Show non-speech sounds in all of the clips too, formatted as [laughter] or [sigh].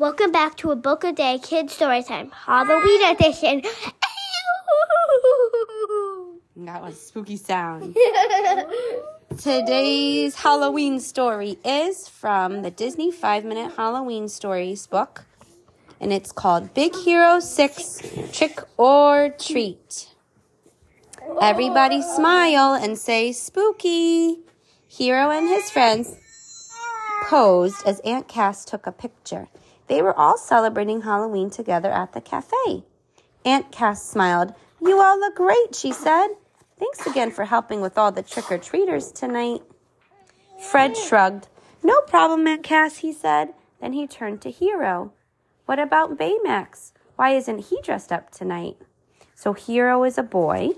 Welcome back to a Book a Day Kids Story Time Halloween edition. [laughs] That was spooky sound. Today's Halloween story is from the Disney 5 Minute Halloween Stories book, and it's called Big Hero 6 Trick or Treat. Everybody smile and say spooky. Hero and his friends posed as Aunt Cass took a picture. They were all celebrating Halloween together at the cafe. Aunt Cass smiled. You all look great, she said. Thanks again for helping with all the trick or treaters tonight. Fred shrugged. No problem, Aunt Cass, he said. Then he turned to Hero. What about Baymax? Why isn't he dressed up tonight? So Hero is a boy,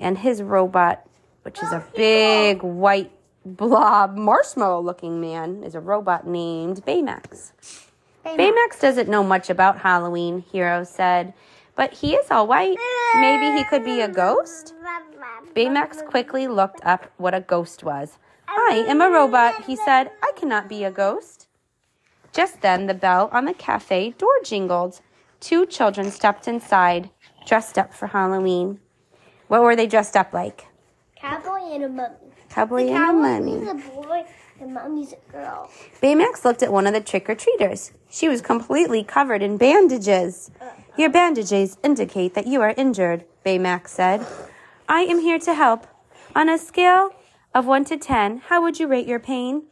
and his robot, which is a big white blob marshmallow looking man, is a robot named Baymax. Baymax doesn't know much about Halloween, Hero said, but he is all white. Maybe he could be a ghost? Baymax quickly looked up what a ghost was. I am a robot, he said. I cannot be a ghost. Just then, the bell on the cafe door jingled. Two children stepped inside, dressed up for Halloween. What were they dressed up like? Cowboy and a mummy. Cowboy the and a cowboy mummy. a boy, the mummy's a girl. Baymax looked at one of the trick or treaters. She was completely covered in bandages. Your bandages indicate that you are injured, Baymax said. I am here to help. On a scale of 1 to 10, how would you rate your pain?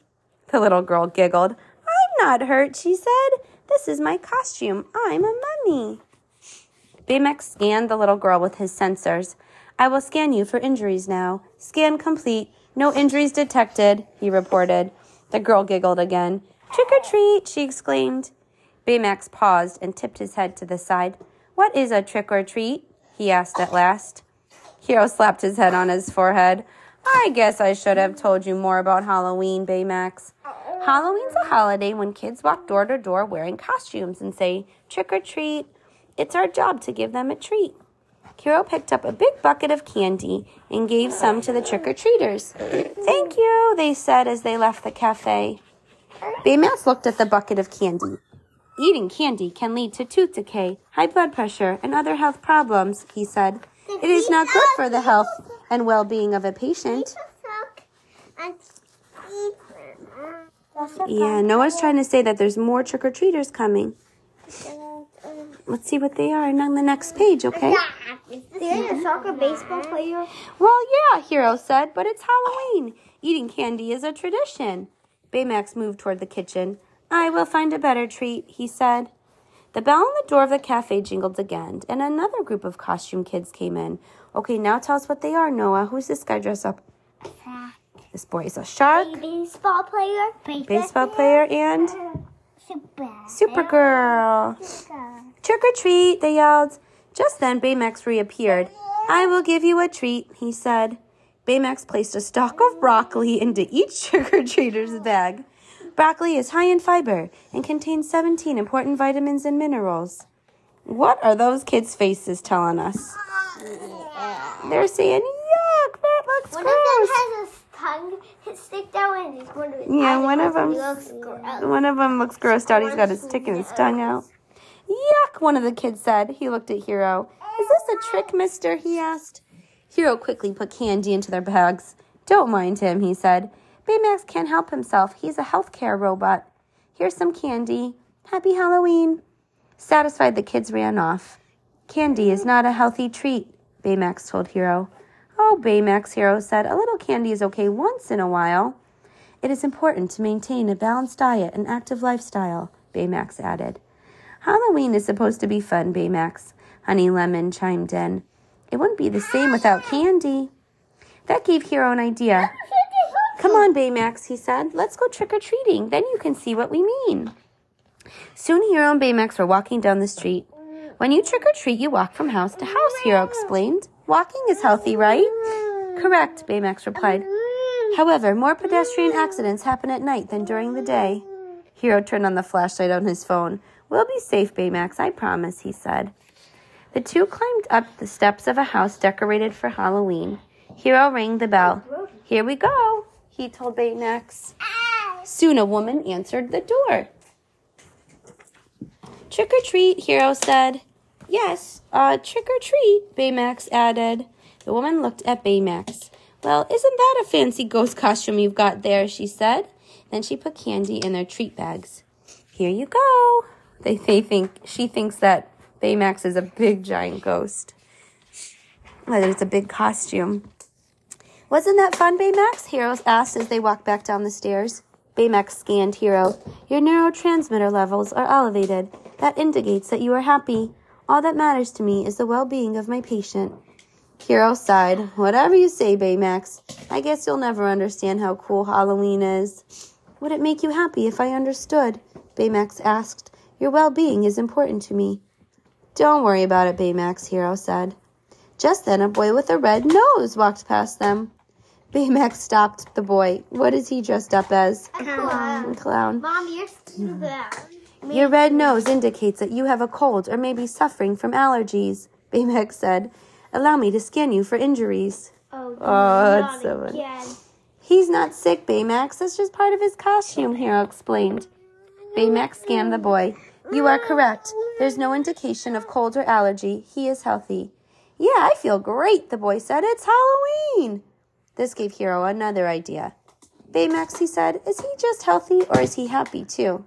The little girl giggled. I'm not hurt, she said. This is my costume. I'm a mummy. Baymax scanned the little girl with his sensors. I will scan you for injuries now. Scan complete. No injuries detected, he reported. The girl giggled again. Trick or treat, she exclaimed. Baymax paused and tipped his head to the side. What is a trick or treat? he asked at last. Hero slapped his head on his forehead. I guess I should have told you more about Halloween, Baymax. Halloween's a holiday when kids walk door to door wearing costumes and say, trick or treat. It's our job to give them a treat. Hero picked up a big bucket of candy and gave some to the trick or treaters. Thank you, they said as they left the cafe. Baymax looked at the bucket of candy. Eating candy can lead to tooth decay, high blood pressure, and other health problems, he said. It is not good for the health and well being of a patient. Yeah, Noah's trying to say that there's more trick or treaters coming. Let's see what they are and on the next page, okay? There's a soccer baseball player. Well, yeah, Hero said, but it's Halloween. Eating candy is a tradition. Baymax moved toward the kitchen. I will find a better treat, he said. The bell on the door of the cafe jingled again, and another group of costume kids came in. Okay, now tell us what they are, Noah. Who's this guy dressed up? This boy is a shark, Baseball player. baseball player, and Super. Supergirl. Trick or treat, they yelled. Just then, Baymax reappeared. I will give you a treat, he said. Baymax placed a stalk of broccoli into each [laughs] trick or treater's bag. Broccoli is high in fiber and contains 17 important vitamins and minerals. What are those kids' faces telling us? They're saying, yuck, that looks One gross. of them has his tongue stick out and he's one of his Yeah, one of them. One of them looks grossed out. He's got his sticking his tongue out. Yuck, one of the kids said. He looked at Hero. Is this a trick, mister? he asked. Hero quickly put candy into their bags. Don't mind him, he said. Baymax can't help himself. He's a healthcare robot. Here's some candy. Happy Halloween. Satisfied, the kids ran off. Candy is not a healthy treat, Baymax told Hero. Oh, Baymax, Hero said. A little candy is okay once in a while. It is important to maintain a balanced diet and active lifestyle, Baymax added. Halloween is supposed to be fun, Baymax. Honey Lemon chimed in. It wouldn't be the same without candy. That gave Hero an idea. Come on, Baymax, he said. Let's go trick or treating. Then you can see what we mean. Soon Hero and Baymax were walking down the street. When you trick or treat, you walk from house to house, Hero explained. Walking is healthy, right? Correct, Baymax replied. However, more pedestrian accidents happen at night than during the day. Hero turned on the flashlight on his phone. We'll be safe, Baymax, I promise, he said. The two climbed up the steps of a house decorated for Halloween. Hero rang the bell. Here we go, he told Baymax. Soon a woman answered the door. Trick or treat, Hero said. Yes, uh, trick or treat, Baymax added. The woman looked at Baymax. Well, isn't that a fancy ghost costume you've got there? she said. Then she put candy in their treat bags. Here you go. They, they think she thinks that Baymax is a big giant ghost. That it's a big costume. Wasn't that fun, Baymax? Hero asked as they walked back down the stairs. Baymax scanned Hero. Your neurotransmitter levels are elevated. That indicates that you are happy. All that matters to me is the well being of my patient. Hero sighed. Whatever you say, Baymax. I guess you'll never understand how cool Halloween is. Would it make you happy if I understood? Baymax asked. Your well being is important to me. Don't worry about it, Baymax, Hero said. Just then, a boy with a red nose walked past them. Baymax stopped the boy. What is he dressed up as? A clown. A clown. Mom, you're too bad. Your red nose indicates that you have a cold or may be suffering from allergies, Baymax said. Allow me to scan you for injuries. Oh, Oh, that's so funny. again. He's not sick, Baymax. That's just part of his costume, Hero explained. Baymax scanned the boy. You are correct. There's no indication of cold or allergy. He is healthy. Yeah, I feel great, the boy said. It's Halloween. This gave Hero another idea. Baymax, he said, is he just healthy or is he happy too?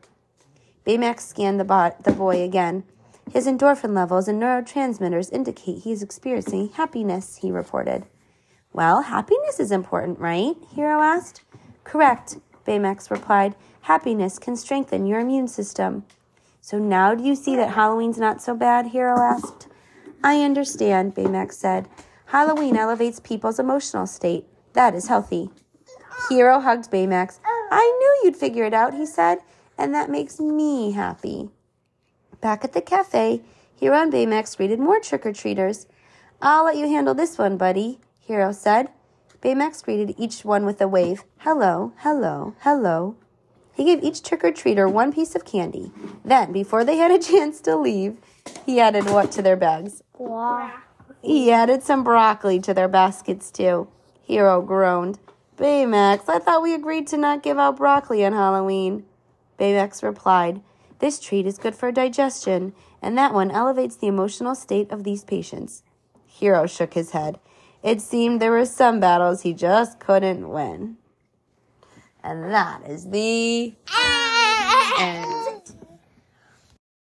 Baymax scanned the, bot, the boy again. His endorphin levels and neurotransmitters indicate he is experiencing happiness, he reported. Well, happiness is important, right? Hero asked. Correct, Baymax replied. Happiness can strengthen your immune system. So now do you see that Halloween's not so bad? Hero asked. I understand, Baymax said. Halloween elevates people's emotional state. That is healthy. Hero hugged Baymax. I knew you'd figure it out, he said, and that makes me happy. Back at the cafe, Hero and Baymax greeted more trick or treaters. I'll let you handle this one, buddy, Hero said. Baymax greeted each one with a wave. Hello, hello, hello. He gave each trick or treater one piece of candy. Then, before they had a [laughs] chance to leave, he added what to their bags? Wow. He added some broccoli to their baskets, too. Hero groaned. Baymax, I thought we agreed to not give out broccoli on Halloween. Baymax replied, This treat is good for digestion, and that one elevates the emotional state of these patients. Hero shook his head. It seemed there were some battles he just couldn't win. And that is the end.